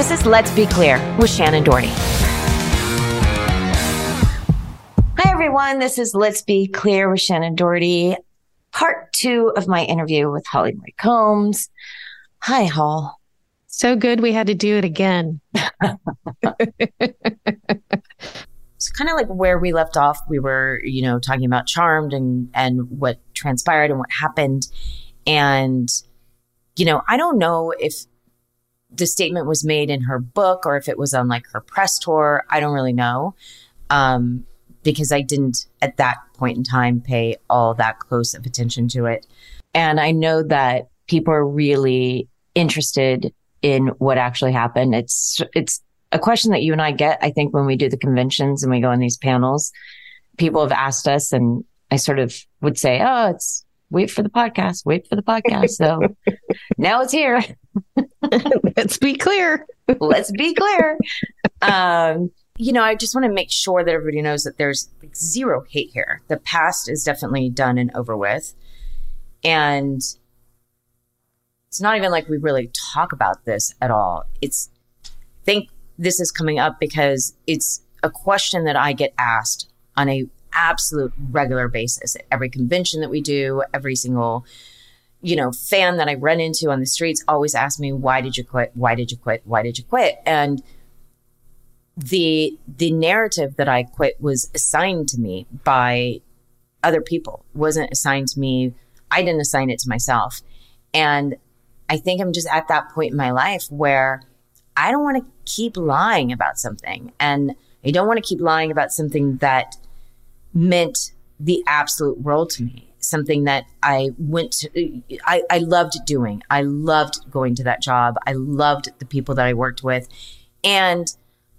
This is Let's Be Clear with Shannen Doherty. Hi, everyone. This is Let's Be Clear with Shannen Doherty, part two of my interview with Holly Marie Combs. Hi, Hall. So good we had to do it again. It's kind of like where we left off. We were, you know, talking about Charmed and and what transpired and what happened. And, you know, I don't know if the statement was made in her book or if it was on like her press tour. I don't really know. Um, because I didn't at that point in time pay all that close of attention to it. And I know that people are really interested in what actually happened. It's it's a question that you and I get, I think, when we do the conventions and we go on these panels. People have asked us, and I sort of would say, "Oh, it's wait for the podcast, wait for the podcast." So now it's here. Let's be clear. Let's be clear. Um, you know, I just want to make sure that everybody knows that there's like zero hate here. The past is definitely done and over with. And it's not even like we really talk about this at all. It's, I think this is coming up because it's a question that I get asked on a absolute regular basis at every convention that we do, every single, you know, fan that I run into on the streets always ask me, why did you quit? Why did you quit? Why did you quit? And the the narrative that I quit was assigned to me by other people. Wasn't assigned to me. I didn't assign it to myself. And I think I'm just at that point in my life where I don't want to keep lying about something. And I don't want to keep lying about something that meant the absolute world to me. Something that I went to, I, I loved doing. I loved going to that job. I loved the people that I worked with. And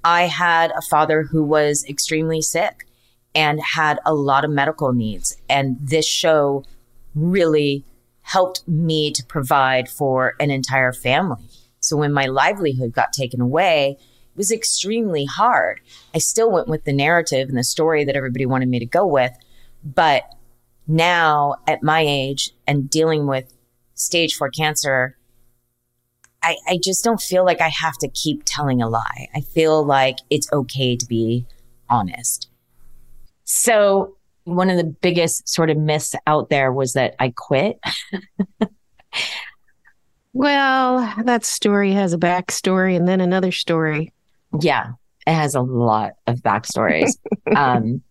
I had a father who was extremely sick and had a lot of medical needs. And this show really helped me to provide for an entire family. So when my livelihood got taken away, it was extremely hard. I still went with the narrative and the story that everybody wanted me to go with. But now at my age and dealing with stage four cancer, I, I just don't feel like I have to keep telling a lie. I feel like it's okay to be honest. So one of the biggest sort of myths out there was that I quit. well, that story has a backstory and then another story. Yeah, it has a lot of backstories, um,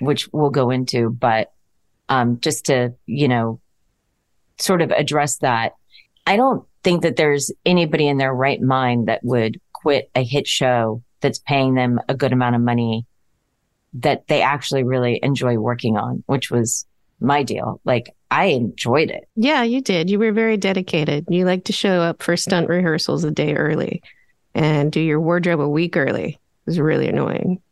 which we'll go into. But um, just to, you know, sort of address that, I don't think that there's anybody in their right mind that would quit a hit show that's paying them a good amount of money that they actually really enjoy working on, which was my deal. Like I enjoyed it. Yeah, you did. You were very dedicated. You like to show up for stunt rehearsals a day early and do your wardrobe a week early. It was really annoying.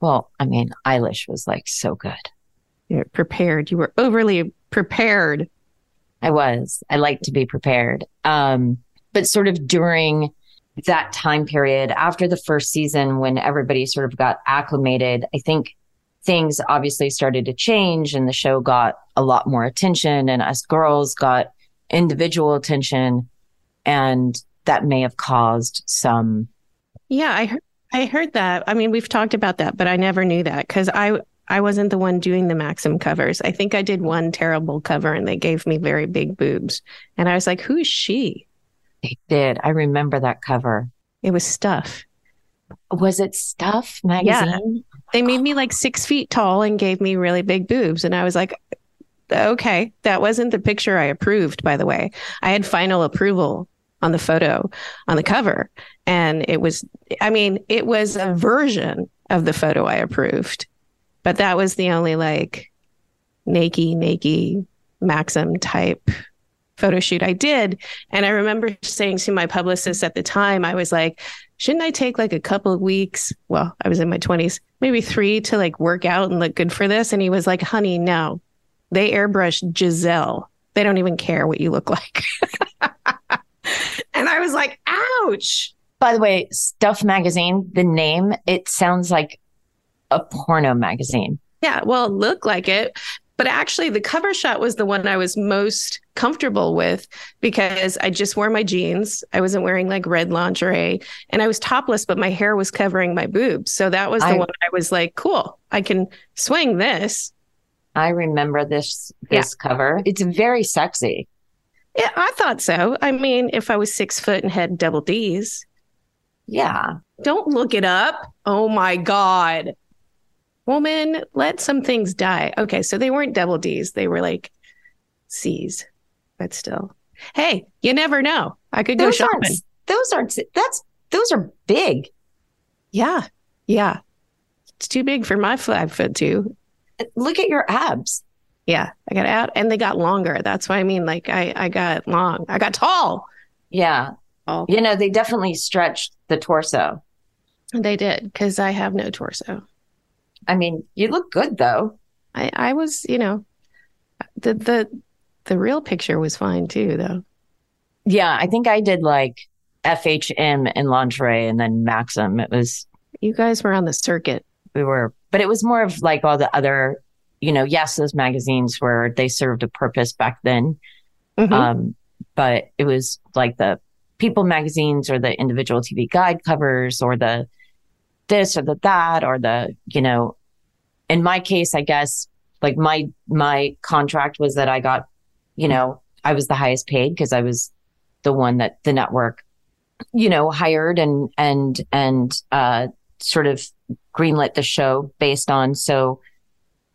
Well, I mean, Eilish was like so good. You're prepared. You were overly prepared I was. I like to be prepared. Um, but sort of during that time period after the first season when everybody sort of got acclimated, I think things obviously started to change and the show got a lot more attention and us girls got individual attention and that may have caused some Yeah, I heard I heard that. I mean, we've talked about that, but I never knew that cuz I I wasn't the one doing the Maxim covers. I think I did one terrible cover and they gave me very big boobs. And I was like, "Who's she?" They did. I remember that cover. It was stuff. Was it Stuff magazine? Yeah. They made me like six feet tall and gave me really big boobs. And I was like, okay, that wasn't the picture I approved, by the way. I had final approval on the photo on the cover. And it was, I mean, it was a version of the photo I approved, but that was the only like naked, naked Maxim type photo shoot I did. And I remember saying to my publicist at the time, I was like, shouldn't I take like a couple of weeks? Well, I was in my 20s, maybe three to like work out and look good for this. And he was like, honey, no, they airbrushed Gisele. They don't even care what you look like. and I was like, ouch. By the way, Stuff Magazine, the name, it sounds like a porno magazine. Yeah, well, it looked like it. But actually, the cover shot was the one I was most comfortable with because I just wore my jeans. I wasn't wearing like red lingerie and I was topless, but my hair was covering my boobs. So that was the I, one I was like, cool, I can swing this. I remember this this yeah. cover. It's very sexy. Yeah, I thought so. I mean, if I was six foot and had double D's. Yeah. Don't look it up. Oh my God woman, let some things die. Okay, so they weren't double D's, they were like C's, but still. Hey, you never know. I could those go shopping. Aren't, those aren't that's those are big. Yeah. Yeah. It's too big for my five foot two. Look at your abs. Yeah, I got out and they got longer. That's what I mean. Like I, I got long. I got tall. Yeah. Oh. You know, they definitely stretched the torso. They did because I have no torso. I mean, you look good though. I, I was, you know, the the the real picture was fine too, though. Yeah, I think I did like FHM and lingerie and then Maxim. It was you guys were on the circuit. We were, but it was more of like all the other, you know, yes, those magazines where they served a purpose back then. Mm-hmm. Um, but it was like the people magazines or the individual TV guide covers or the this or the that or the, you know, in my case, I guess like my, my contract was that I got, you know, I was the highest paid because I was the one that the network, you know, hired and, and, and, uh, sort of greenlit the show based on. So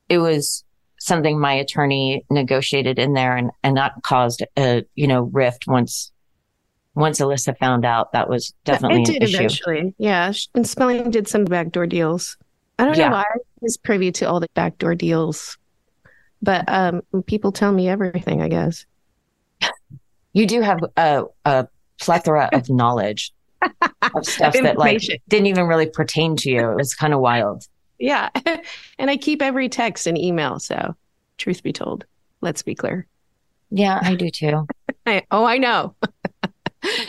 it was something my attorney negotiated in there and, and that caused a, you know, rift once once Alyssa found out, that was definitely it did eventually. Yeah, and Spelling did some backdoor deals. I don't yeah. know why I was privy to all the backdoor deals, but um, people tell me everything. I guess you do have a, a plethora of knowledge of stuff that like didn't even really pertain to you. It was kind of wild. Yeah, and I keep every text and email. So, truth be told, let's be clear. Yeah, I do too. I, oh, I know.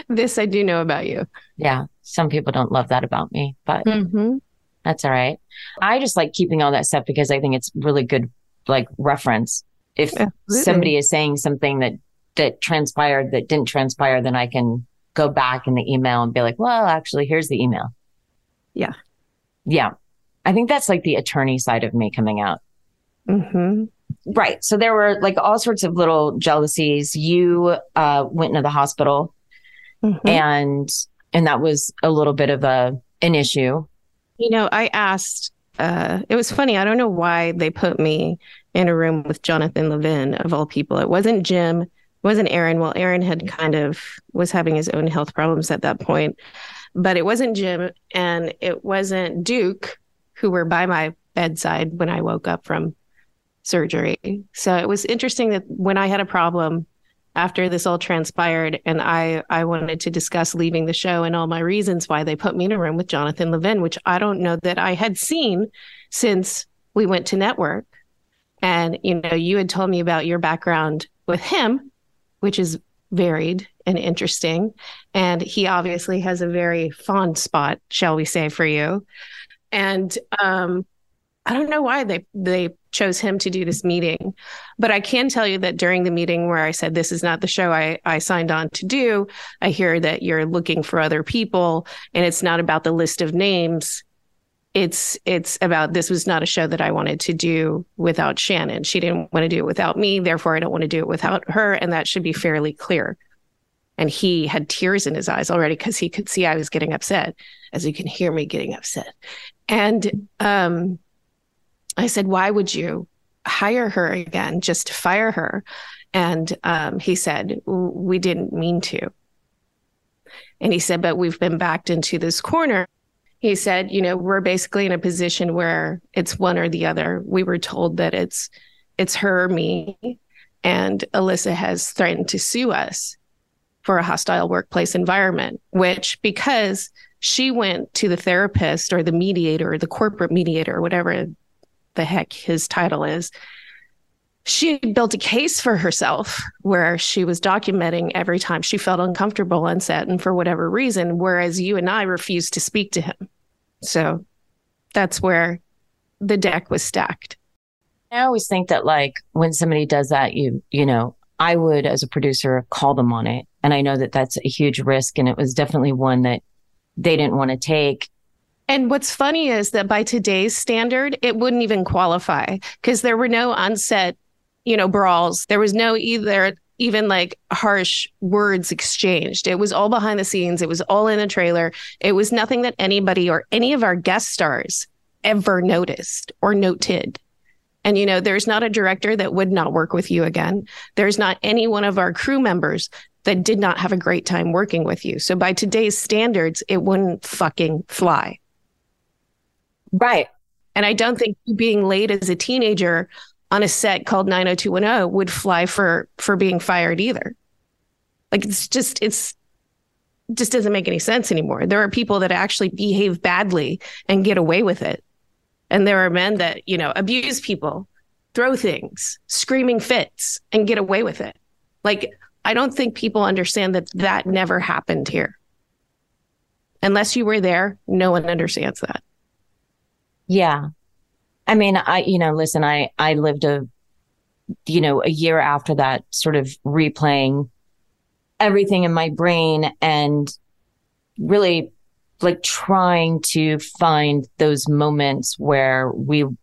this I do know about you. Yeah. Some people don't love that about me, but mm-hmm. That's all right. I just like keeping all that stuff because I think it's really good, like reference. If Absolutely. somebody is saying something that, that transpired that didn't transpire, then I can go back in the email and be like, well, actually, here's the email. Yeah. Yeah. I think that's like the attorney side of me coming out. Mm-hmm. Right. So there were like all sorts of little jealousies. You uh, went into the hospital Mm-hmm. And and that was a little bit of a an issue. You know, I asked uh it was funny, I don't know why they put me in a room with Jonathan Levin of all people. It wasn't Jim, it wasn't Aaron. Well, Aaron had kind of was having his own health problems at that point. But it wasn't Jim and it wasn't Duke who were by my bedside when I woke up from surgery. So it was interesting that when I had a problem, after this all transpired and I I wanted to discuss leaving the show and all my reasons why they put me in a room with Jonathan Levin, which I don't know that I had seen since we went to network. And you know, you had told me about your background with him, which is varied and interesting. And he obviously has a very fond spot, shall we say, for you. And um, I don't know why they they chose him to do this meeting, but I can tell you that during the meeting where I said this is not the show I I signed on to do, I hear that you're looking for other people, and it's not about the list of names. It's it's about this was not a show that I wanted to do without Shannen. She didn't want to do it without me, therefore I don't want to do it without her, and that should be fairly clear. And he had tears in his eyes already because he could see I was getting upset, as you can hear me getting upset. And um, I said, Why would you hire her again just to fire her? And um, he said, We didn't mean to. And he said, But we've been backed into this corner. He said, You know, we're basically in a position where it's one or the other. We were told that it's it's her me. And Alyssa has threatened to sue us for a hostile workplace environment, which because she went to the therapist or the mediator or the corporate mediator, whatever the heck his title is, she built a case for herself where she was documenting every time she felt uncomfortable on set and for whatever reason, whereas you and I refused to speak to him. So that's where the deck was stacked. I always think that like when somebody does that, you, you know, I would as a producer call them on it. And I know that that's a huge risk. And it was definitely one that they didn't want to take. And what's funny is that by today's standard, it wouldn't even qualify because there were no onset, you know, brawls. There was no either even like harsh words exchanged. It was all behind the scenes. It was all in a trailer. It was nothing that anybody or any of our guest stars ever noticed or noted. And, you know, there's not a director that would not work with you again. There's not any one of our crew members that did not have a great time working with you. So by today's standards, it wouldn't fucking fly. Right. And I don't think being late as a teenager on a set called 90210 would fly for for being fired either. Like it's just it's just doesn't make any sense anymore. There are people that actually behave badly and get away with it. And there are men that, you know, abuse people, throw things, screaming fits and get away with it. Like I don't think people understand that that never happened here. Unless you were there, no one understands that. Yeah. I mean, I, you know, listen, I, I lived a, you know, a year after that sort of replaying everything in my brain and really like trying to find those moments where we, and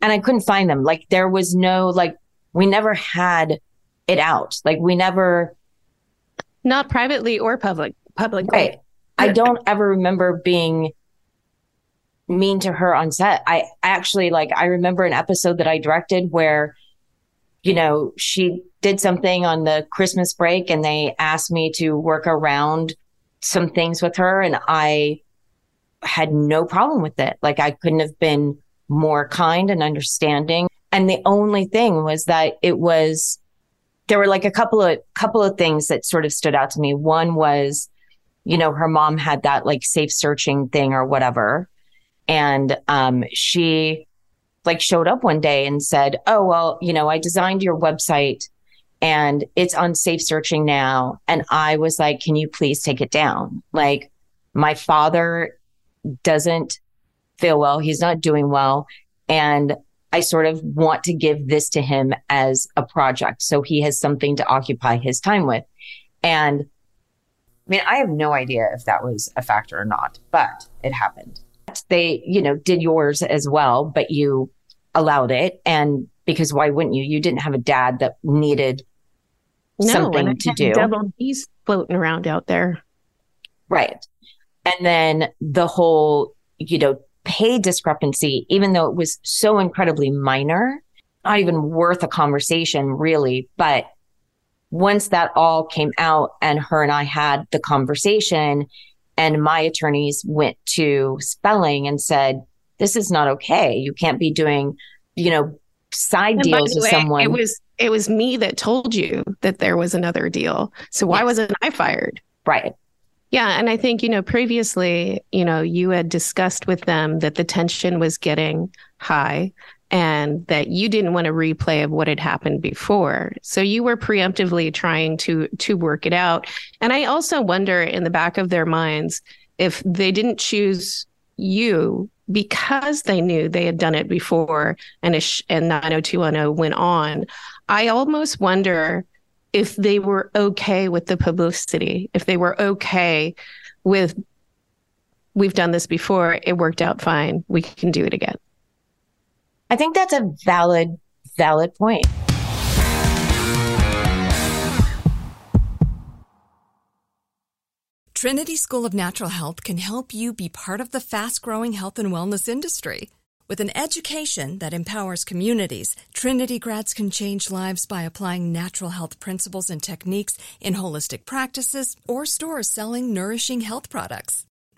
I couldn't find them. Like there was no, like, we never had it out. Like we never, not privately or public, public. Right. I don't ever remember being mean to her on set. I actually like, I remember an episode that I directed where, you know, she did something on the Christmas break and they asked me to work around some things with her and I had no problem with it. Like I couldn't have been more kind and understanding. And the only thing was that it was, there were like a couple of, couple of things that sort of stood out to me. One was, you know, her mom had that like safe searching thing or whatever. And um, she like showed up one day and said, Oh, well, you know, I designed your website and it's on safe searching now. And I was like, Can you please take it down? Like, my father doesn't feel well. He's not doing well. And I sort of want to give this to him as a project. So he has something to occupy his time with. And I mean, I have no idea if that was a factor or not, but it happened they, you know, did yours as well, but you allowed it. And because why wouldn't you? You didn't have a dad that needed no, something to do. Double D's floating around out there. Right. And then the whole, you know, pay discrepancy, even though it was so incredibly minor, not even worth a conversation really. But once that all came out and her and I had the conversation and my attorneys went to spelling and said, this is not okay. You can't be doing, you know, side and deals with way, someone. It was it was me that told you that there was another deal. So why yes. wasn't I fired? Right. Yeah, and I think you know previously, you know, you had discussed with them that the tension was getting high and that you didn't want a replay of what had happened before. So you were preemptively trying to to work it out. And I also wonder in the back of their minds if they didn't choose you because they knew they had done it before and sh- and 90210 went on. I almost wonder if they were okay with the publicity, if they were okay with we've done this before, it worked out fine, we can do it again. I think that's a valid, valid point. Trinity School of Natural Health can help you be part of the fast growing health and wellness industry. With an education that empowers communities, Trinity grads can change lives by applying natural health principles and techniques in holistic practices or stores selling nourishing health products.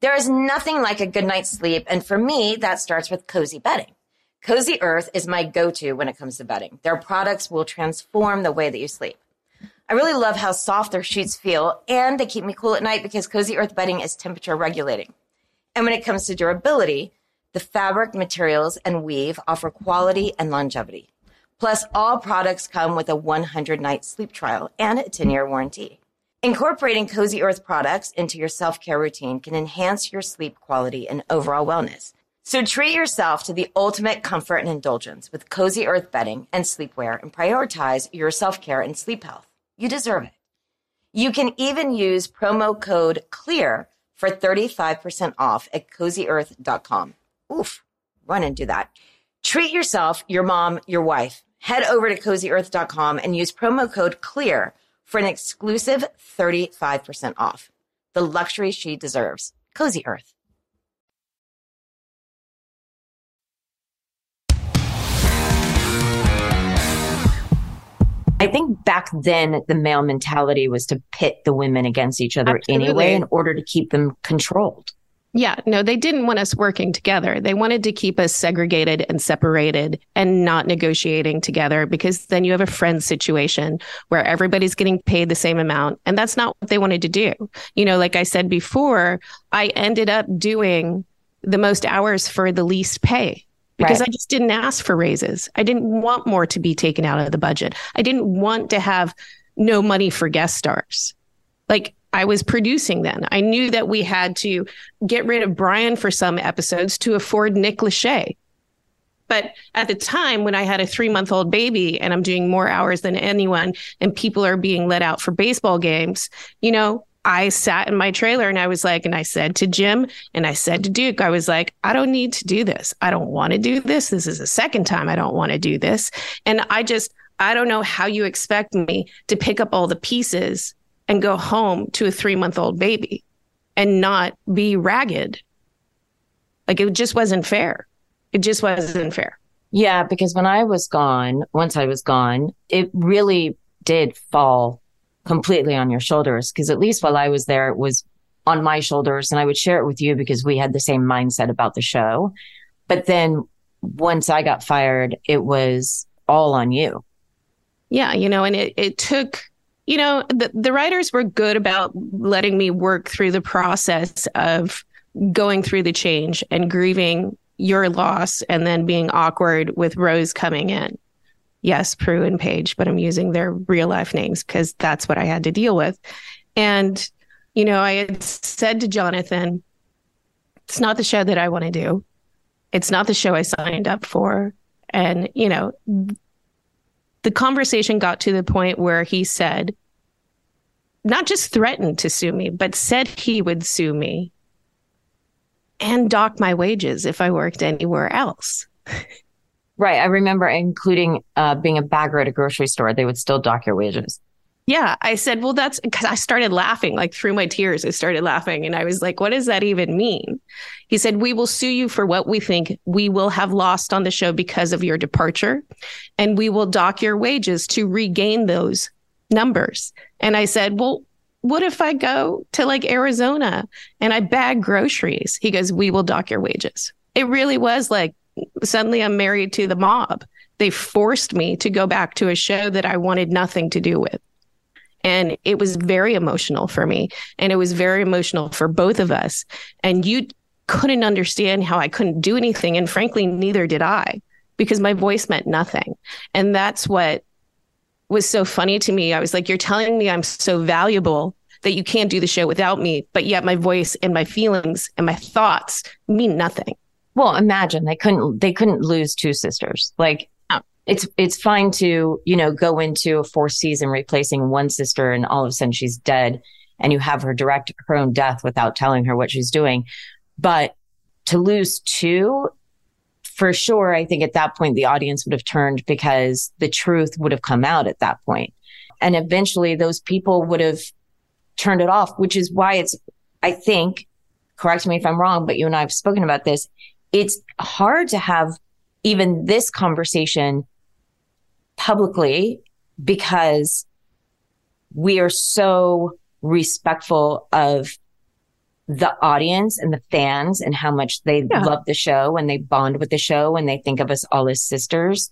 There is nothing like a good night's sleep. And for me, that starts with cozy bedding. Cozy Earth is my go to when it comes to bedding. Their products will transform the way that you sleep. I really love how soft their sheets feel, and they keep me cool at night because Cozy Earth bedding is temperature regulating. And when it comes to durability, the fabric, materials, and weave offer quality and longevity. Plus, all products come with a 100 night sleep trial and a 10 year warranty. Incorporating Cozy Earth products into your self care routine can enhance your sleep quality and overall wellness. So treat yourself to the ultimate comfort and indulgence with Cozy Earth bedding and sleepwear and prioritize your self care and sleep health. You deserve it. You can even use promo code CLEAR for 35% off at cozyearth.com. Oof, run and do that. Treat yourself, your mom, your wife. Head over to cozyearth.com and use promo code CLEAR for an exclusive 35% off. The luxury she deserves. Cozy Earth. I think back then the male mentality was to pit the women against each other Absolutely. anyway in order to keep them controlled. Yeah, no, they didn't want us working together. They wanted to keep us segregated and separated and not negotiating together because then you have a friend situation where everybody's getting paid the same amount. And that's not what they wanted to do. You know, like I said before, I ended up doing the most hours for the least pay because Right. I just didn't ask for raises. I didn't want more to be taken out of the budget. I didn't want to have no money for guest stars. Like I was producing then. I knew that we had to get rid of Brian for some episodes to afford Nick Lachey. But at the time when I had a three month old baby and I'm doing more hours than anyone and people are being let out for baseball games, you know, I sat in my trailer and I was like, and I said to Jim and I said to Duke, I was like, I don't need to do this. I don't want to do this. This is the second time I don't want to do this. And I just, I don't know how you expect me to pick up all the pieces and go home to a three month old baby and not be ragged. Like it just wasn't fair. It just wasn't fair. Yeah, because when I was gone, once I was gone, it really did fall completely on your shoulders. Because at least while I was there, it was on my shoulders, and I would share it with you because we had the same mindset about the show. But then once I got fired, it was all on you. Yeah, you know, and it, it took, you know, the, the writers were good about letting me work through the process of going through the change and grieving your loss and then being awkward with Rose coming in. Yes, Prue and Paige, but I'm using their real life names because that's what I had to deal with. And, you know, I had said to Jonathan, it's not the show that I want to do. It's not the show I signed up for. And, you know, the conversation got to the point where he said, not just threatened to sue me, but said he would sue me and dock my wages if I worked anywhere else. Right. I remember including uh, being a bagger at a grocery store, they would still dock your wages. Yeah. I said, well, that's because I started laughing, like through my tears. I started laughing and I was like, what does that even mean? He said, we will sue you for what we think we will have lost on the show because of your departure. And we will dock your wages to regain those numbers. And I said, well, what if I go to like Arizona and I bag groceries? He goes, we will dock your wages. It really was like, suddenly I'm married to the mob. They forced me to go back to a show that I wanted nothing to do with. And it was very emotional for me. And it was very emotional for both of us. And you couldn't understand how I couldn't do anything. And frankly, neither did I, because my voice meant nothing. And that's what was so funny to me. I was like, You're telling me I'm so valuable that you can't do the show without me, but yet my voice and my feelings and my thoughts mean nothing. Well, imagine they couldn't they couldn't lose two sisters. Like it's it's fine to, you know, go into a fourth season replacing one sister and all of a sudden she's dead and you have her direct her own death without telling her what she's doing. But to lose two, for sure, I think at that point the audience would have turned because the truth would have come out at that point. And eventually those people would have turned it off, which is why it's, I think, correct me if I'm wrong, but you and I have spoken about this it's hard to have even this conversation publicly because we are so respectful of the audience and the fans and how much they yeah. love the show and they bond with the show and they think of us all as sisters.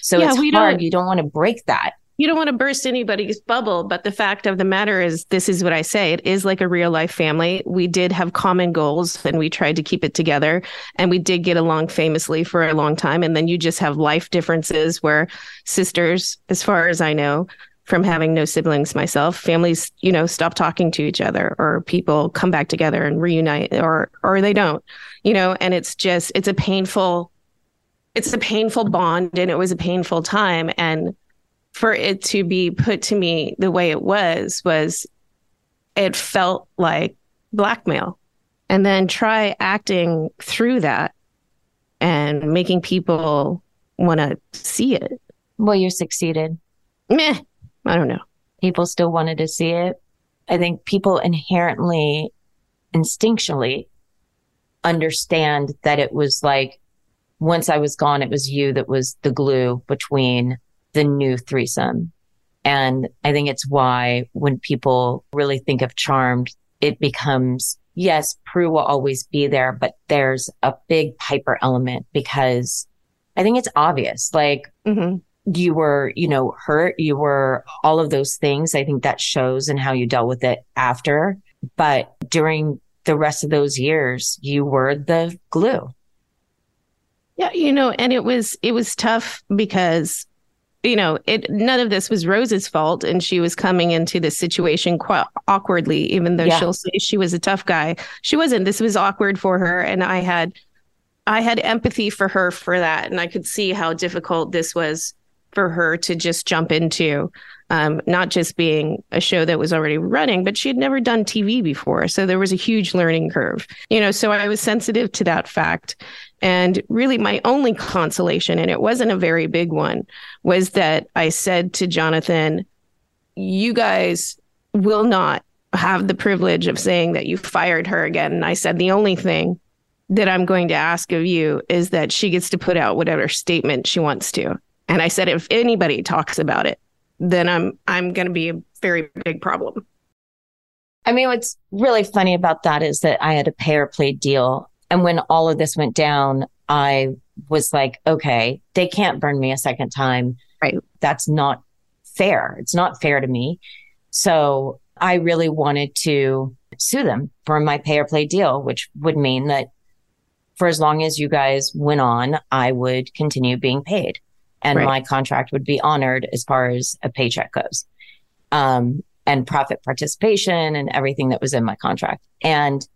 So yeah, it's hard. You don't want to break that you don't want to burst anybody's bubble, but the fact of the matter is, this is what I say. It is like a real life family. We did have common goals and we tried to keep it together and we did get along famously for a long time. And then you just have life differences where sisters, as far as I know, from having no siblings myself, families, you know, stop talking to each other or people come back together and reunite or, or they don't, you know, and it's just, it's a painful, it's a painful bond and it was a painful time. And, for it to be put to me the way it was was it felt like blackmail. And then try acting through that and making people want to see it. Well you succeeded. Meh i don't know people still wanted to see it i think people inherently instinctually understand that it was like once i was gone it was you that was the glue between the new threesome. And I think it's why when people really think of Charmed, it becomes, yes, Prue will always be there, but there's a big Piper element because I think it's obvious. Like, mm-hmm. You were, you know, hurt, you were all of those things. I think that shows in how you dealt with it after. But during the rest of those years, you were the glue. Yeah, you know, and it was it was tough because you know, it none of this was Rose's fault, and she was coming into this situation quite awkwardly. Even though yeah. she'll say she was a tough guy, she wasn't. This was awkward for her, and I had, I had empathy for her for that, and I could see how difficult this was for her to just jump into. Um, not just being a show that was already running, but she had never done TV before. So there was a huge learning curve, you know. So I was sensitive to that fact. And really, my only consolation, and it wasn't a very big one, was that I said to Jonathan, You guys will not have the privilege of saying that you fired her again. And I said, The only thing that I'm going to ask of you is that she gets to put out whatever statement she wants to. And I said, if anybody talks about it, then I'm I'm going to be a very big problem. I mean, what's really funny about that is that I had a pay or play deal and when all of this went down, I was like, okay, they can't burn me a second time. Right. That's not fair. It's not fair to me. So I really wanted to sue them for my pay or play deal, which would mean that for as long as you guys went on, I would continue being paid and right. my contract would be honored as far as a paycheck goes. Um, and profit participation and everything that was in my contract. And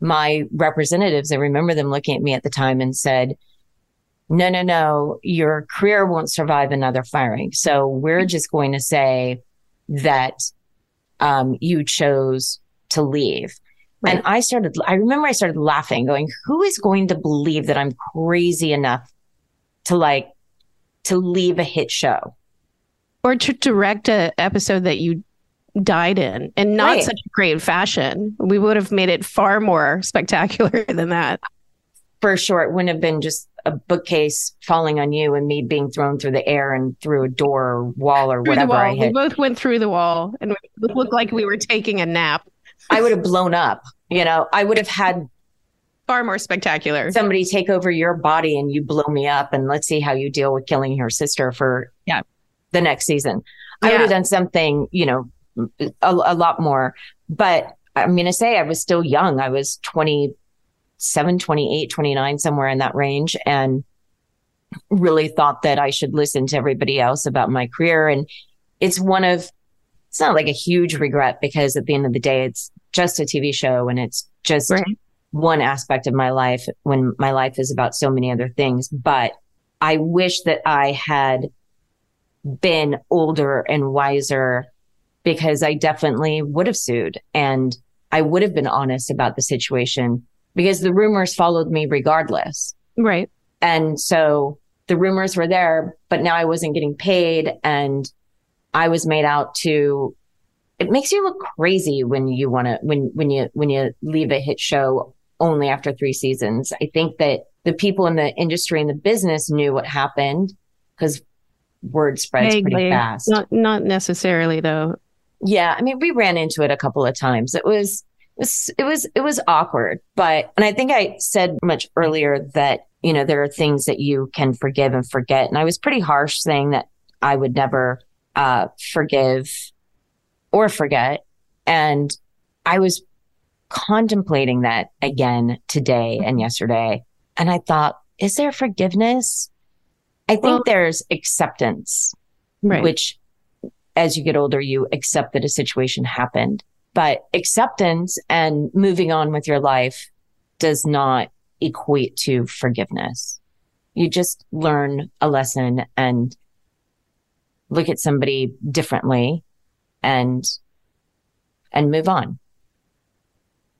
my representatives, I remember them looking at me at the time and said, no, no, no, your career won't survive another firing. So we're just going to say that um, you chose to leave. Right. And I started, I remember I started laughing, going, who is going to believe that I'm crazy enough to like to leave a hit show or to direct an episode that you died in and not Right. such a great fashion. We would have made it far more spectacular than that. for sure it wouldn't have been just a bookcase falling on you and me being thrown through the air and through a door or wall or Through whatever I wall. We both went through the wall and we both looked like we were taking a nap. I would have blown up. You know, I would have had Far more spectacular. somebody take over your body and you blow me up and let's see how you deal with killing your sister for Yeah. the next season. I would have done something, you know, a, a lot more. But I'm going to say I was still young. I was 27, 28, 29, somewhere in that range. And really thought that I should listen to everybody else about my career. And it's one of, it's not like a huge regret because at the end of the day, it's just a TV show and it's just Right. One aspect of my life when my life is about so many other things. But I wish that I had been older and wiser because I definitely would have sued and I would have been honest about the situation because the rumors followed me regardless. Right. And so the rumors were there, but now I wasn't getting paid and I was made out to it makes you look crazy when you want to when when you when you leave a hit show only after 3 seasons. I think that the people in the industry and the business knew what happened cuz word spreads pretty fast. Not not necessarily though. Yeah, I mean, we ran into it a couple of times. It was, it was, it was, it was awkward. But, and I think I said much earlier that, you know, there are things that you can forgive and forget. And I was pretty harsh saying that I would never, uh, forgive or forget. And I was contemplating that again today and mm-hmm. yesterday. And I thought, is there forgiveness? I think Well- there's acceptance Right. which as you get older, you accept that a situation happened. But acceptance and moving on with your life does not equate to forgiveness. You just learn a lesson and look at somebody differently and and move on.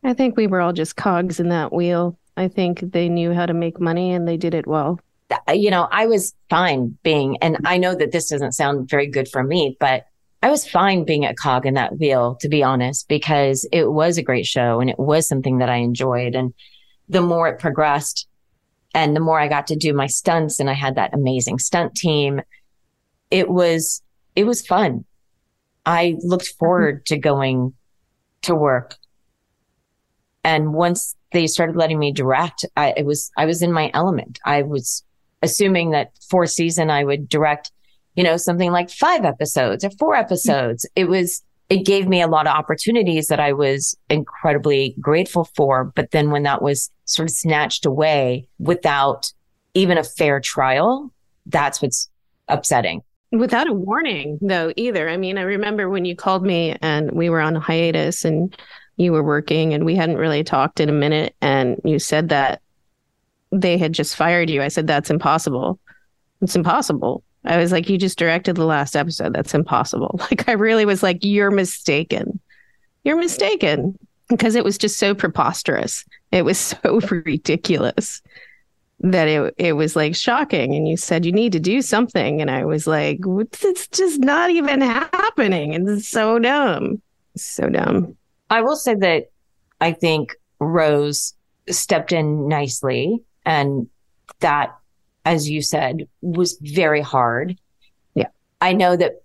I think we were all just cogs in that wheel. I think they knew how to make money and they did it well. Uh, you know, I was fine being, and I know that this doesn't sound very good for me, but I was fine being a cog in that wheel, to be honest, because it was a great show and it was something that I enjoyed. And the more it progressed and the more I got to do my stunts and I had that amazing stunt team, it was, it was fun. I looked mm-hmm. forward to going to work. And once they started letting me direct, I, it was, I was in my element. I was assuming that for season I would direct, you know, something like five episodes or four episodes. It was, it gave me a lot of opportunities that I was incredibly grateful for. But then when that was sort of snatched away without even a fair trial, that's what's upsetting. Without a warning, though, either. I mean, I remember when you called me and we were on a hiatus and you were working and we hadn't really talked in a minute. And you said that they had just fired you. I said, that's impossible. It's impossible. I was like, you just directed the last episode. That's impossible. Like, I really was like, you're mistaken. You're mistaken because it was just so preposterous. It was so ridiculous that it it was like shocking and you said you need to do something and I was like it's just not even happening it's so dumb so dumb I will say that I think Rose stepped in nicely and that, as you said, was very hard. Yeah. I know that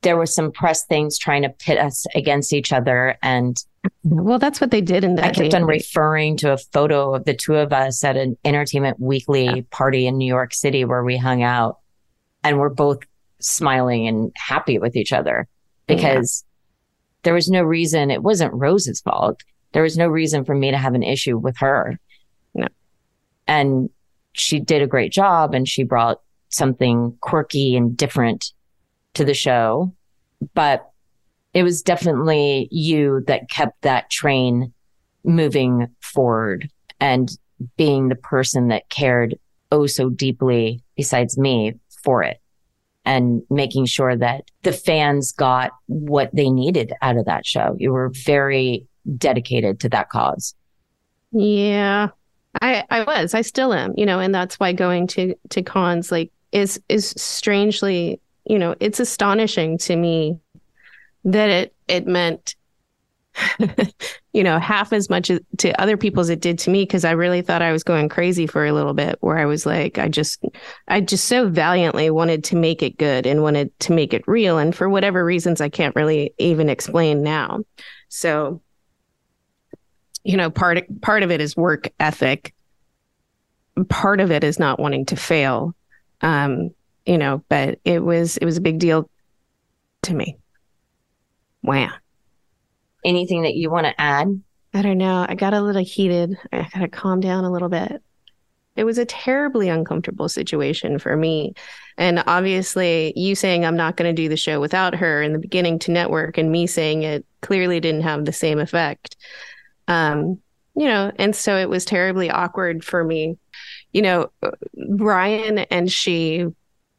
there were some press things trying to pit us against each other. And well that's what they did in that I kept on referring to a photo of the two of us at an Entertainment Weekly party in New York City where we hung out and we're both smiling and happy with each other because there was no reason. It wasn't Rose's fault. There was no reason for me to have an issue with her. No. And she did a great job and she brought something quirky and different to the show. But it was definitely you that kept that train moving forward and being the person that cared oh so deeply besides me for it and making sure that the fans got what they needed out of that show. You were very dedicated to that cause. yeah I I was I still am you know and that's why going to to cons like is is strangely, you know, it's astonishing to me that it it meant you know, half as much to other people as it did to me because I really thought I was going crazy for a little bit where I was like, I just, I just so valiantly wanted to make it good and wanted to make it real. And for whatever reasons, I can't really even explain now. So, you know, part, part of it is work ethic. Part of it is not wanting to fail. Um, you know, but it was, it was a big deal to me. Wow anything that you want to add? I don't know. I got a little heated. I got to calm down a little bit. It was a terribly uncomfortable situation for me. And obviously, you saying I'm not going to do the show without her in the beginning to network and me saying it clearly didn't have the same effect. Um, you know, and so it was terribly awkward for me. You know, Brian and she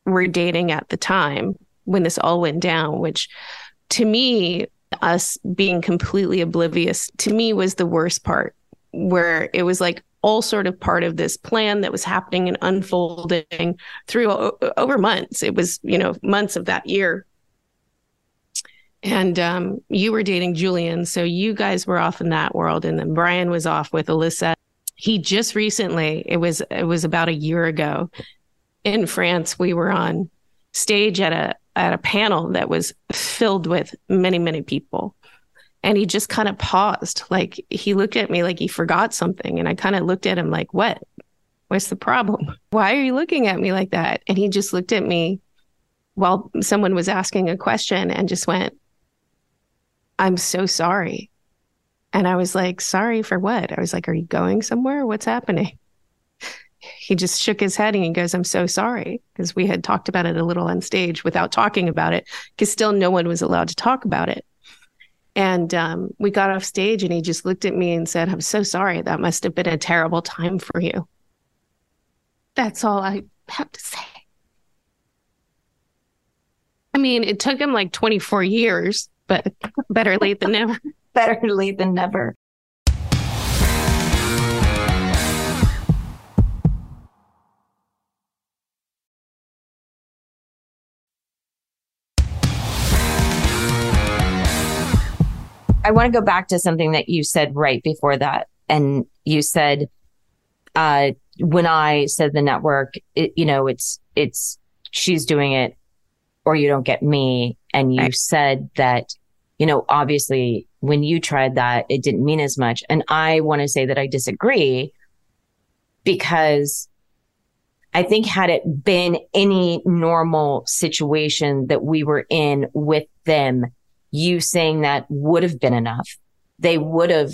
were dating at the time when this all went down, which to me us being completely oblivious to me was the worst part where it was like all sort of part of this plan that was happening and unfolding through over months. It was you know months of that year. And um, you were dating julian so you guys were off in that world and then brian was off with alyssa. He just recently it was it was about a year ago in france we were on stage at a at a panel that was filled with many, many people. And he just kind of paused. Like he looked at me like he forgot something. And I kind of looked at him like, what? What's the problem? Why are you looking at me like that? And he just looked at me while someone was asking a question and just went, I'm so sorry. And I was like, sorry for what? I was like, are you going somewhere? What's happening? He just shook his head and he goes, I'm so sorry. Because we had talked about it a little on stage without talking about it, because still no one was allowed to talk about it. And um, we got off stage and he just looked at me and said, I'm so sorry. That must have been a terrible time for you. That's all I have to say. I mean, it took him like 24 years, but better late than never. better late than never. I want to go back to something that you said right before that. And you said, uh, when I said the network, it, you know, it's, it's, she's doing it or you don't get me. And you right. said that, you know, obviously when you tried that, it didn't mean as much. And I want to say that I disagree because I think had it been any normal situation that we were in with them, you saying that would have been enough. They would have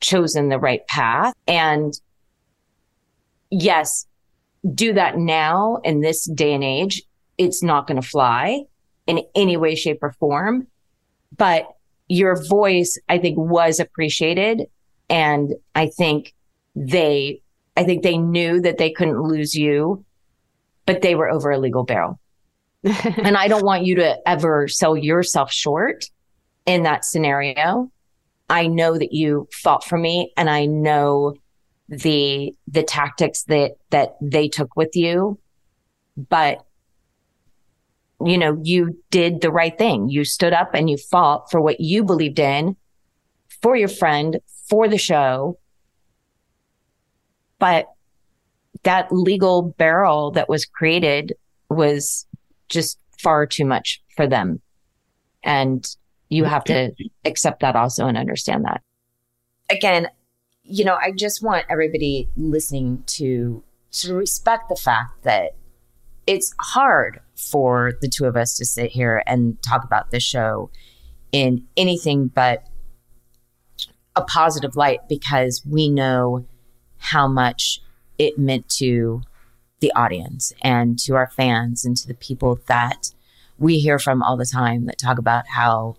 chosen the right path. And yes, do that now in this day and age. It's not going to fly in any way, shape or form. But your voice, I think was appreciated. And I think they, I think they knew that they couldn't lose you, but they were over a legal barrel. And I don't want you to ever sell yourself short in that scenario. I know that you fought for me and I know the the tactics that that they took with you. But you know you did the right thing. You stood up and you fought for what you believed in for your friend for the show. But that legal barrel that was created was just far too much for them. And you have to accept that also and understand that. Again, you know, I just want everybody listening to to respect the fact that it's hard for the two of us to sit here and talk about this show in anything but a positive light because we know how much it meant to the audience and to our fans and to the people that we hear from all the time that talk about how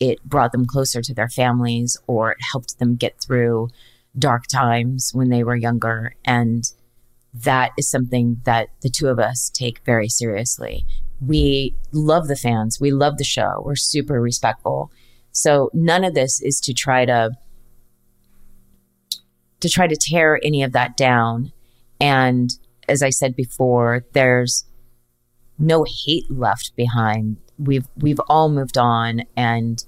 it brought them closer to their families or it helped them get through dark times when they were younger. And that is something that the two of us take very seriously. We love the fans. We love the show. We're super respectful. So none of this is to try to to try to tear any of that down and as I said before, there's no hate left behind. We've we've all moved on and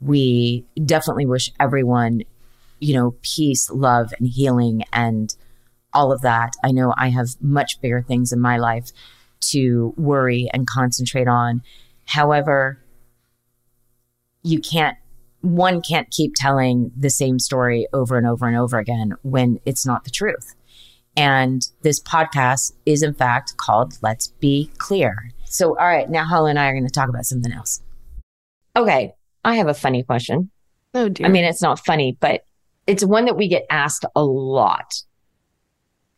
we definitely wish everyone, you know, peace, love and healing and all of that. I know I have much bigger things in my life to worry and concentrate on. However, you can't one can't keep telling the same story over and over and over again when it's not the truth. And this podcast is, in fact, called Let's Be Clear. So, all right, now Holly and I are going to talk about something else. Okay, I have a funny question. Oh, dear. I mean, it's not funny, but it's one that we get asked a lot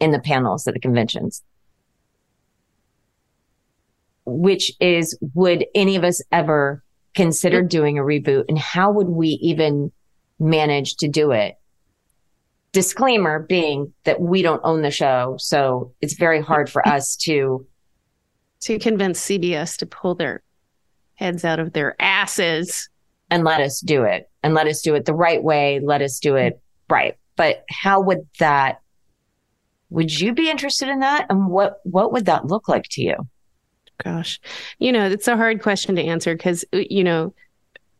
in the panels at the conventions, which is Would any of us ever consider doing a reboot? And how would we even manage to do it? Disclaimer being that we don't own the show. So it's very hard for us to to convince CBS to pull their heads out of their asses and let us do it and let us do it the right way. Let us do it right. But how would that, would you be interested in that? And what, what would that look like to you? Gosh, you know, it's a hard question to answer because, uh, you know,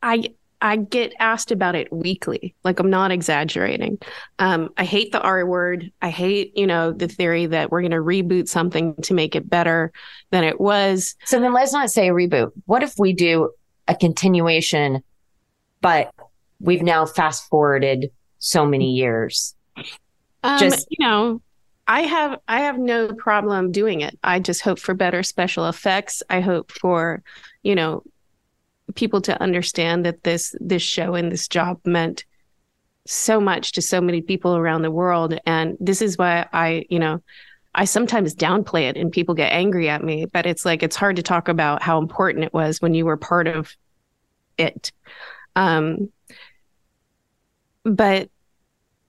I, I get asked about it weekly. Like I'm not exaggerating. Um, I hate the R word. I hate, you know, the theory that we're going to reboot something to make it better than it was. So then let's not say a reboot. What if we do a continuation, but we've now fast forwarded so many years? Um, Just- you know, I have I have no problem doing it. I just hope for better special effects. I hope for, you know, people to understand that this this show and this job meant so much to so many people around the world and this is why I, you know, I sometimes downplay it and people get angry at me, but it's like it's hard to talk about how important it was when you were part of it. Um but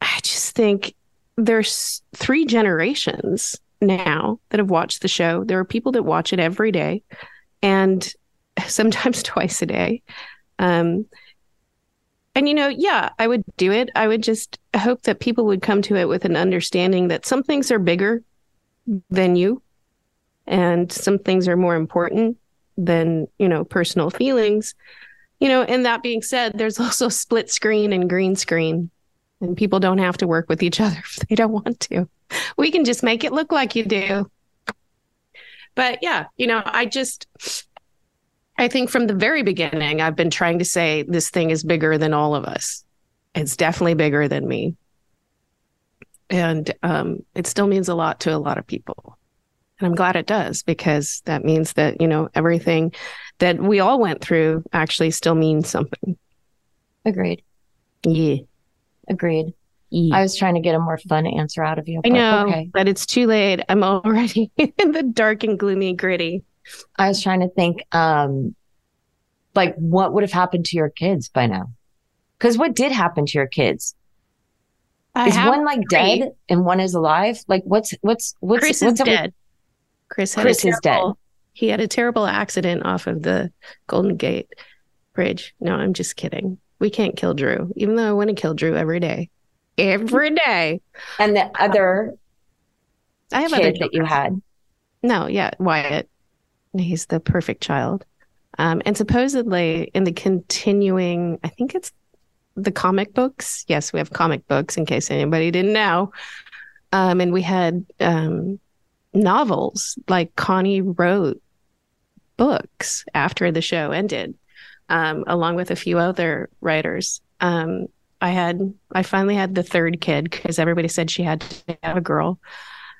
I just think there's three generations now that have watched the show. There are people that watch it every day and sometimes twice a day. Um, and, you know, yeah, I would do it. I would just hope that people would come to it with an understanding that some things are bigger than you and some things are more important than, you know, personal feelings. You know, and that being said, there's also split screen and green screen and people don't have to work with each other if they don't want to. We can just make it look like you do. But yeah, you know, I just I think from the very beginning I've been trying to say this thing is bigger than all of us. It's definitely bigger than me. And um, it still means a lot to a lot of people. And I'm glad it does because that means that, you know, everything that we all went through actually still means something. Agreed. Yeah. Agreed. yeah. I was trying to get a more fun answer out of you. I know, Okay. but it's too late. I'm already in the dark and gloomy gritty. I was trying to think, um, like what would have happened to your kids by now? Because what did happen to your kids? I is one like three. dead and one is alive? Like what's what's what's Chris what's is with- dead. Chris had Chris a is dead. terrible, He had a terrible accident off of the Golden Gate Bridge. No, I'm just kidding. We can't kill Drew, even though I want to kill Drew every day. Every day. and the other I have other kid that you had. No, yeah, Wyatt. He's the perfect child. Um, and supposedly in the continuing, I think it's the comic books. Yes, we have comic books in case anybody didn't know. Um, and we had um, novels like Connie wrote books after the show ended, um, along with a few other writers. Um, I had, I finally had the third kid because everybody said she had to have a girl.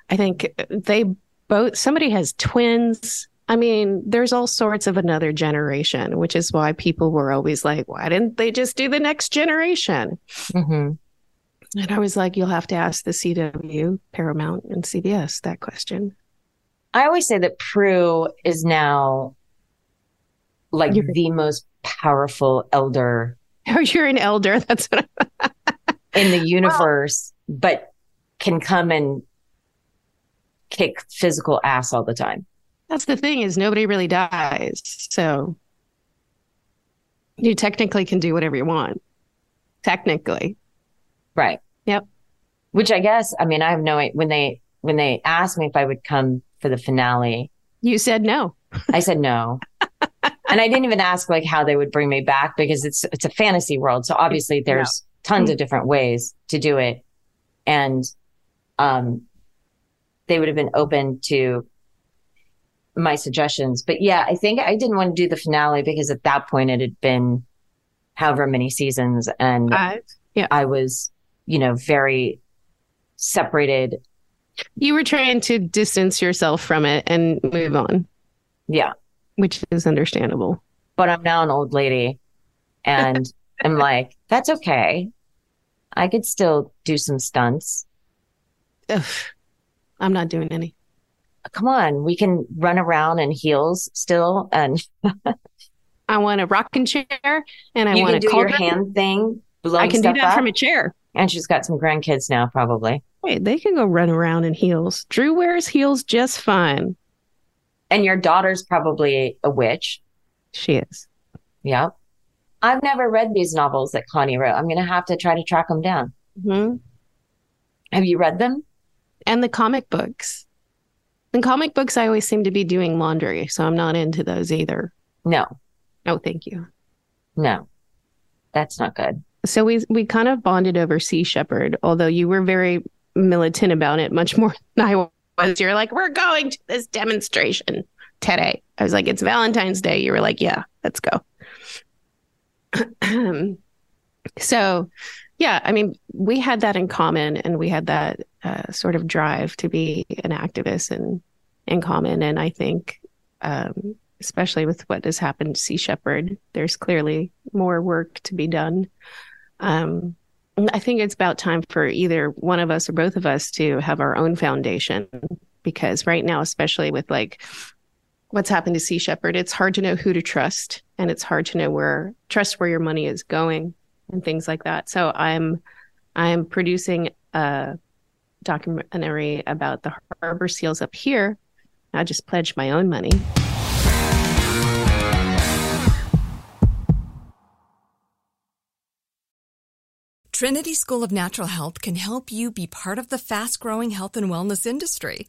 I think they both, somebody has twins. I mean, there's all sorts of another generation, which is why people were always like, why didn't they just do the next generation? Mhm. And I was like, you'll have to ask the CW, Paramount, and CBS that question. I always say that Prue is now like You're- the most powerful elder Oh, you're an elder. That's what I'm... in the universe, but can come and kick physical ass all the time. That's the thing is nobody really dies. So you technically can do whatever you want. Technically. Right. Yep. Which I guess, I mean, I have no when they when they asked me if I would come for the finale, You said no. I said no. and I didn't even ask like how they would bring me back because it's it's a fantasy world. So obviously there's tons of different ways to do it. And um they would have been open to my suggestions. But yeah, I think I didn't want to do the finale because at that point it had been however many seasons and yeah. I was, you know, very separated. You were trying to distance yourself from it and move on, Yeah. which is understandable. But I'm now an old lady and I'm like, that's okay. I could still do some stunts. Ugh, I'm not doing any. Come on, we can run around in heels still and I want a rocking chair and I you want a do your hand thing, I can do that from a chair. and she's got some grandkids now, probably. Wait, they can go run around in heels. Drew wears heels just fine. And your daughter's probably a witch. She is. Yep. I've never read these novels that Connie wrote. I'm going to have to try to track them down. hmm Have you read them? And the comic books. In comic books, I always seem to be doing laundry, so I'm not into those either. No, Oh, thank you. no. That's not good. So we we kind of bonded over Sea Shepherd, although you were very militant about it, much more than I was. You're like, we're going to this demonstration today. I was like, it's Valentine's Day. You were like, yeah, let's go. so, yeah, I mean, we had that in common, and we had that uh, sort of drive to be an activist in in common. And I think, um, especially with what has happened to Sea Shepherd, there's clearly more work to be done. Um, I think it's about time for either one of us or both of us to have our own foundation because right now, especially with like what's happened to Sea Shepherd, it's hard to know who to trust and it's hard to know where trust where your money is going and things like that. So I'm I'm producing a documentary about the harbor seals up here. I just pledged my own money. Trinity School of Natural Health can help you be part of the fast growing health and wellness industry.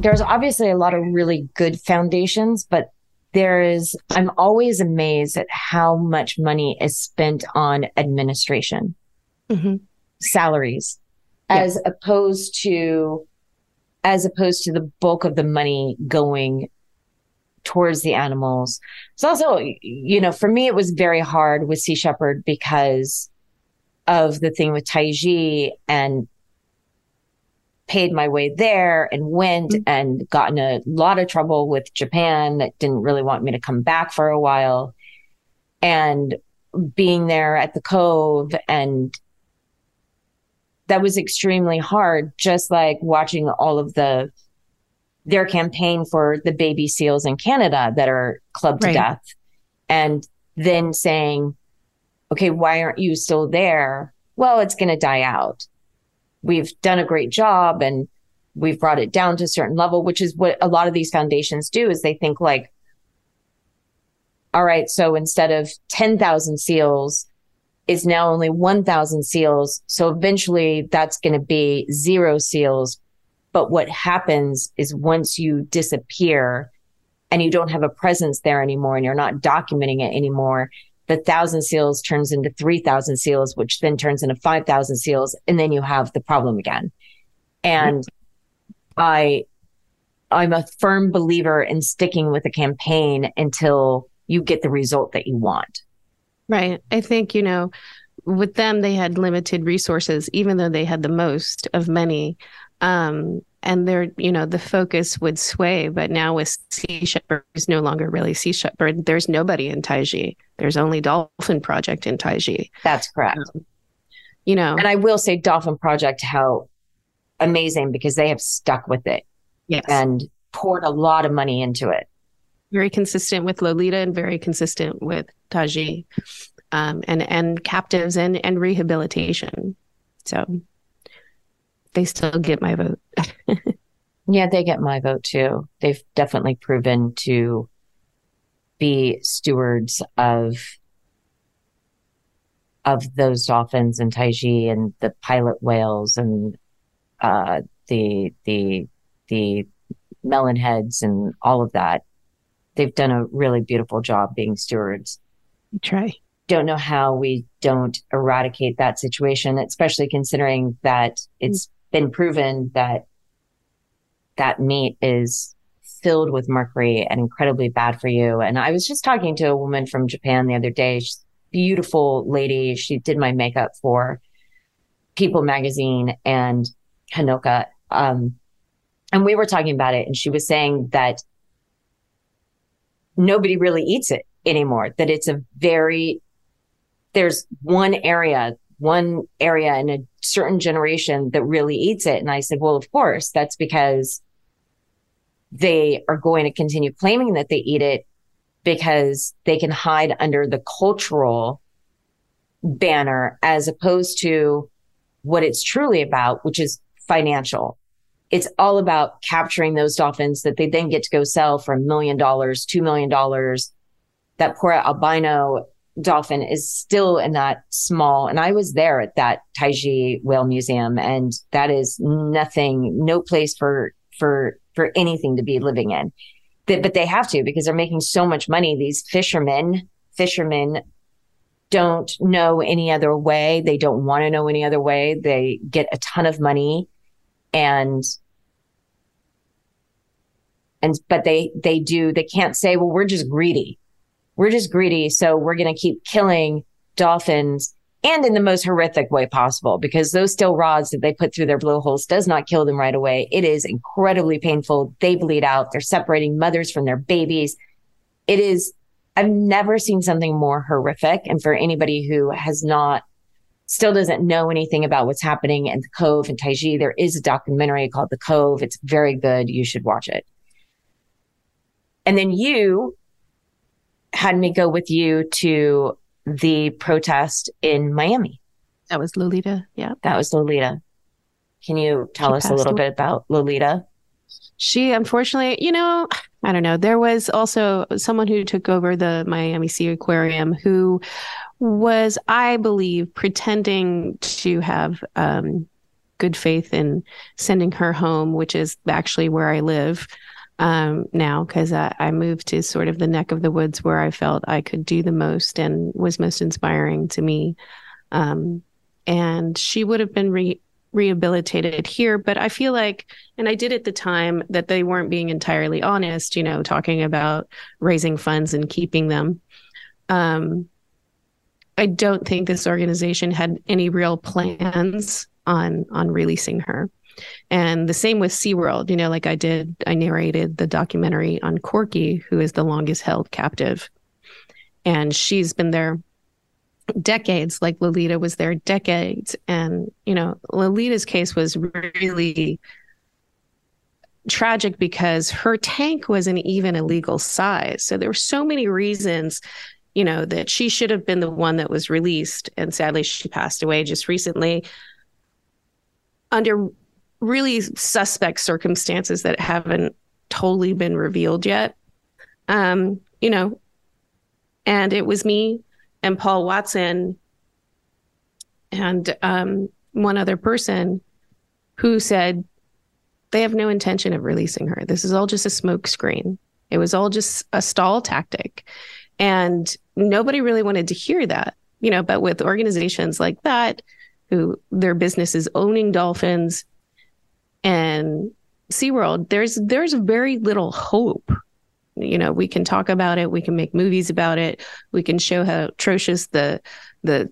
There's obviously a lot of really good foundations, but there is, I'm always amazed at how much money is spent on administration, Mhm. salaries, Yeah. as opposed to, as opposed to the bulk of the money going towards the animals. It's also, you know, for me, it was very hard with Sea Shepherd because of the thing with Taiji and paid my way there and went mm. and got in a lot of trouble with Japan that didn't really want me to come back for a while. And being there at the Cove and that was extremely hard, just like watching all of the their campaign for the baby seals in Canada that are clubbed Right. to death. And then saying, okay, why aren't you still there? Well, it's going to die out. We've done a great job and we've brought it down to a certain level, which is what a lot of these foundations do is they think like, all right, so instead of 10,000 seals, it's now only 1,000 seals. So eventually that's going to be zero seals. But what happens is once you disappear and you don't have a presence there anymore and you're not documenting it anymore, the thousand seals turns into 3,000 seals, which then turns into 5,000 seals. And then you have the problem again. And I, I'm a firm believer in sticking with a campaign until you get the result that you want. Right. I think, you know, with them, they had limited resources, even though they had the most of many. Um, and they're, you know, the focus would sway. But now with Sea Shepherd no longer really Sea Shepherd. There's nobody in Taiji. There's only Dolphin Project in Taiji. That's correct. Um, you know, and I will say Dolphin Project, how amazing because they have stuck with it. Yes. And poured a lot of money into it very consistent with Lolita and very consistent with Taiji, um, and and captives and and rehabilitation. So they still get my vote. yeah, they get my vote too. They've definitely proven to be stewards of of those dolphins and Taiji and the pilot whales and uh, the the the melon heads and all of that they've done a really beautiful job being stewards. Try. Don't know how we don't eradicate that situation, especially considering that it's been proven that that meat is filled with mercury and incredibly bad for you. And I was just talking to a woman from Japan the other day. She's beautiful lady. She did my makeup for People magazine and Hanoka. Um, and we were talking about it and she was saying that nobody really eats it anymore, that it's a very, there's one area, one area in a certain generation that really eats it. And I said, well, of course, that's because they are going to continue claiming that they eat it because they can hide under the cultural banner as opposed to what it's truly about, which is financial it's all about capturing those dolphins that they then get to go sell for a million dollars, two million dollars. That poor albino dolphin is still in that small. And I was there at that Taiji Whale Museum, and that is nothing, no place for for for anything to be living in. But they have to because they're making so much money. These fishermen, fishermen don't know any other way. They don't want to know any other way. They get a ton of money and and but they they do they can't say well we're just greedy we're just greedy so we're going to keep killing dolphins and in the most horrific way possible because those steel rods that they put through their blowholes does not kill them right away it is incredibly painful they bleed out they're separating mothers from their babies it is i've never seen something more horrific and for anybody who has not still doesn't know anything about what's happening in the Cove in Taiji, there is a documentary called The Cove. It's very good. You should watch it. And then you had me go with you to the protest in Miami. That was Lolita. Yeah. That was Lolita. Can you tell she us a little away. bit about Lolita? She unfortunately, you know, I don't know. There was also someone who took over the Miami Seaquarium who was, I believe, pretending to have um, good faith in sending her home, which is actually where I live um, now because I, I, moved to sort of the neck of the woods where I felt I could do the most and was most inspiring to me. Um, and she would have been re- rehabilitated here, but I feel like, and I did at the time that they weren't being entirely honest, you know, talking about raising funds and keeping them. Um, I don't think this organization had any real plans on on releasing her. And the same with SeaWorld, you know, like I did, I narrated the documentary on Corky, who is the longest held captive. And she's been there decades, like Lolita was there decades. And, you know, Lolita's case was really tragic because her tank wasn't even a legal size. So there were so many reasons, you know, that she should have been the one that was released. And sadly, she passed away just recently under really suspect circumstances that haven't totally been revealed yet. Um, you know, And it was me and Paul Watson and um, one other person who said they have no intention of releasing her. This is all just a smoke screen. It was all just a stall tactic. And nobody really wanted to hear that, you know, but with organizations like that, who their business is owning dolphins and SeaWorld, there's there's very little hope. You know, we can talk about it, we can make movies about it, we can show how atrocious the the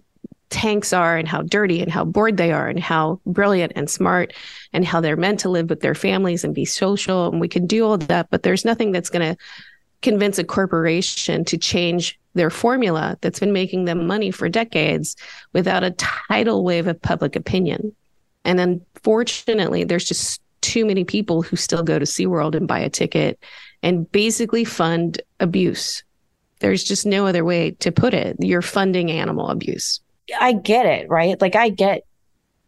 tanks are and how dirty and how bored they are and how brilliant and smart and how they're meant to live with their families and be social and we can do all that but there's nothing that's going to convince a corporation to change their formula that's been making them money for decades without a tidal wave of public opinion and unfortunately there's just too many people who still go to SeaWorld and buy a ticket and basically fund abuse there's just no other way to put it you're funding animal abuse I get it, right? Like I get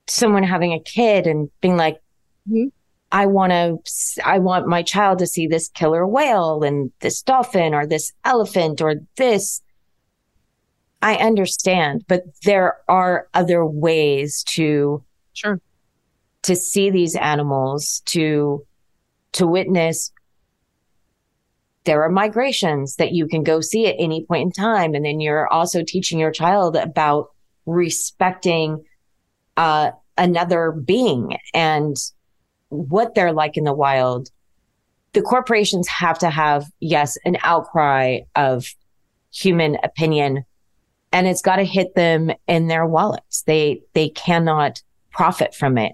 someone having a kid and being like, mm-hmm. I want to, I want my child to see this killer whale and this dolphin or this elephant or this. I understand, but there are other ways to sure to see these animals to to witness there are migrations that you can go see at any point in time and then you're also teaching your child about respecting uh, another being and what they're like in the wild. The corporations have to have, yes, an outcry of human opinion and it's got to hit them in their wallets. They, they cannot profit from it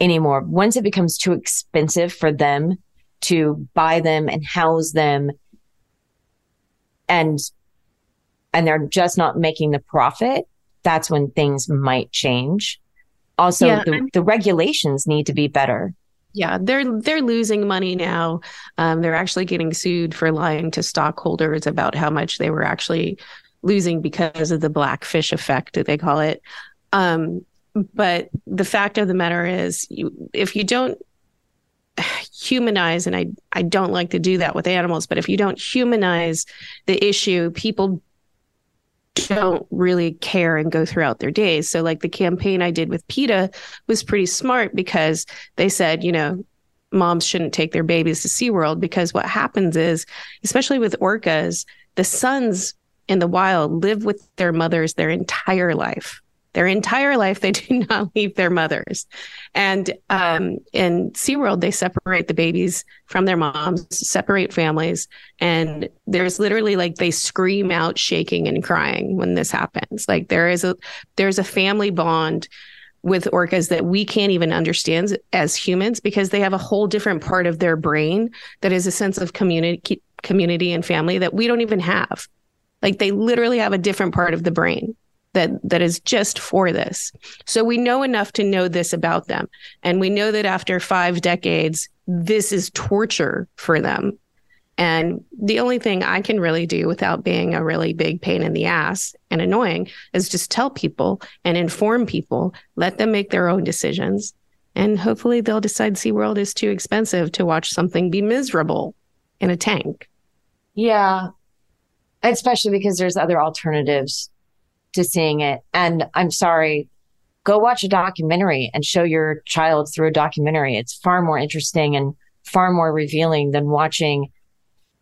anymore. Once it becomes too expensive for them to buy them and house them and, and they're just not making the profit, that's when things might change. Also, yeah, the, the regulations need to be better. Yeah, they're they're losing money now. Um, they're actually getting sued for lying to stockholders about how much they were actually losing because of the blackfish effect, they call it. Um, but the fact of the matter is, you, if you don't humanize, and I I don't like to do that with animals, but if you don't humanize the issue, people don't really care and go throughout their days. So, like the campaign I did with PETA was pretty smart because they said, you know, moms shouldn't take their babies to SeaWorld because what happens is, especially with orcas, the sons in the wild live with their mothers their entire life. Their entire life, they do not leave their mothers. And um, in SeaWorld, they separate the babies from their moms, separate families. And there's literally like they scream out shaking and crying when this happens. Like there is a there's a family bond with orcas that we can't even understand as humans because they have a whole different part of their brain that is a sense of community community and family that we don't even have. Like they literally have a different part of the brain that that is just for this. So we know enough to know this about them. And we know that after 5 decades this is torture for them. And the only thing I can really do without being a really big pain in the ass and annoying is just tell people and inform people, let them make their own decisions. And hopefully they'll decide SeaWorld is too expensive to watch something be miserable in a tank. Yeah. Especially because there's other alternatives to seeing it. And I'm sorry, go watch a documentary and show your child through a documentary. It's far more interesting and far more revealing than watching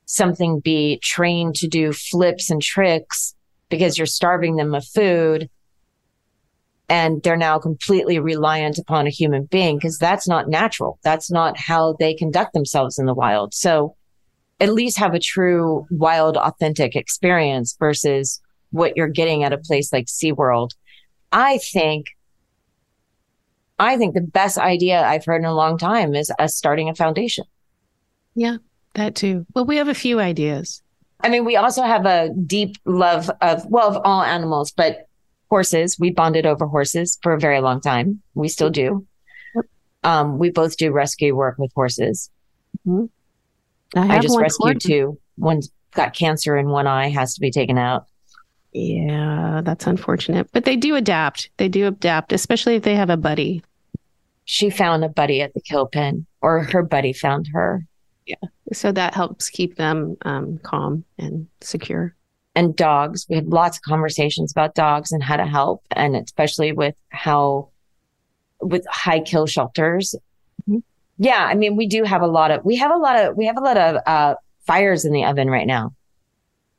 something be trained to do flips and tricks because you're starving them of food and they're now completely reliant upon a human being because that's not natural. That's not how they conduct themselves in the wild. So at least have a true wild, authentic experience versus what you're getting at a place like SeaWorld. I think I think the best idea I've heard in a long time is us starting a foundation. Yeah, that too. Well, we have a few ideas. I mean, we also have a deep love of, well, of all animals, but horses. We bonded over horses for a very long time. We still do. Um, we both do rescue work with horses. Mm-hmm. I, I, just rescued two. One's got cancer in one eye, has to be taken out. Yeah, that's unfortunate. But they do adapt. They do adapt, especially if they have a buddy. She found a buddy at the kill pen, or her buddy found her. Yeah. So that helps keep them um, calm and secure. and dogs. We had lots of conversations about dogs and how to help, and especially with how with high kill shelters. Mm-hmm. Yeah, I mean, we do have a lot of we have a lot of we have a lot of uh, fires in the oven right now.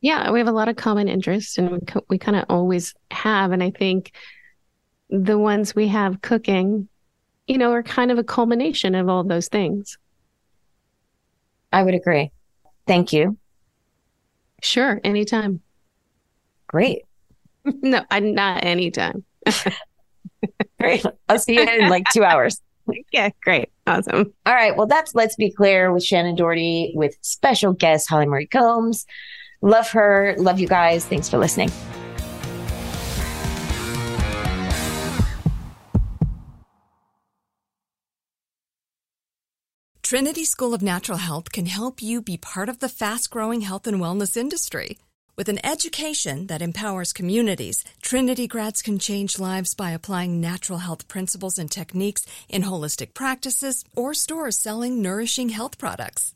Yeah, we have a lot of common interests, and we co- we kind of always have, and I think the ones we have cooking, you know, are kind of a culmination of all those things. I would agree. Thank you. Sure, anytime. Great. no, I'm not anytime. great. I'll see you in like two hours. Yeah, great. Awesome. All right. Well, that's Let's Be Clear with Shannen Doherty with special guest Holly Marie Combs. Love her. Love you guys. Thanks for listening. Trinity School of Natural Health can help you be part of the fast growing health and wellness industry. With an education that empowers communities, Trinity grads can change lives by applying natural health principles and techniques in holistic practices or stores selling nourishing health products.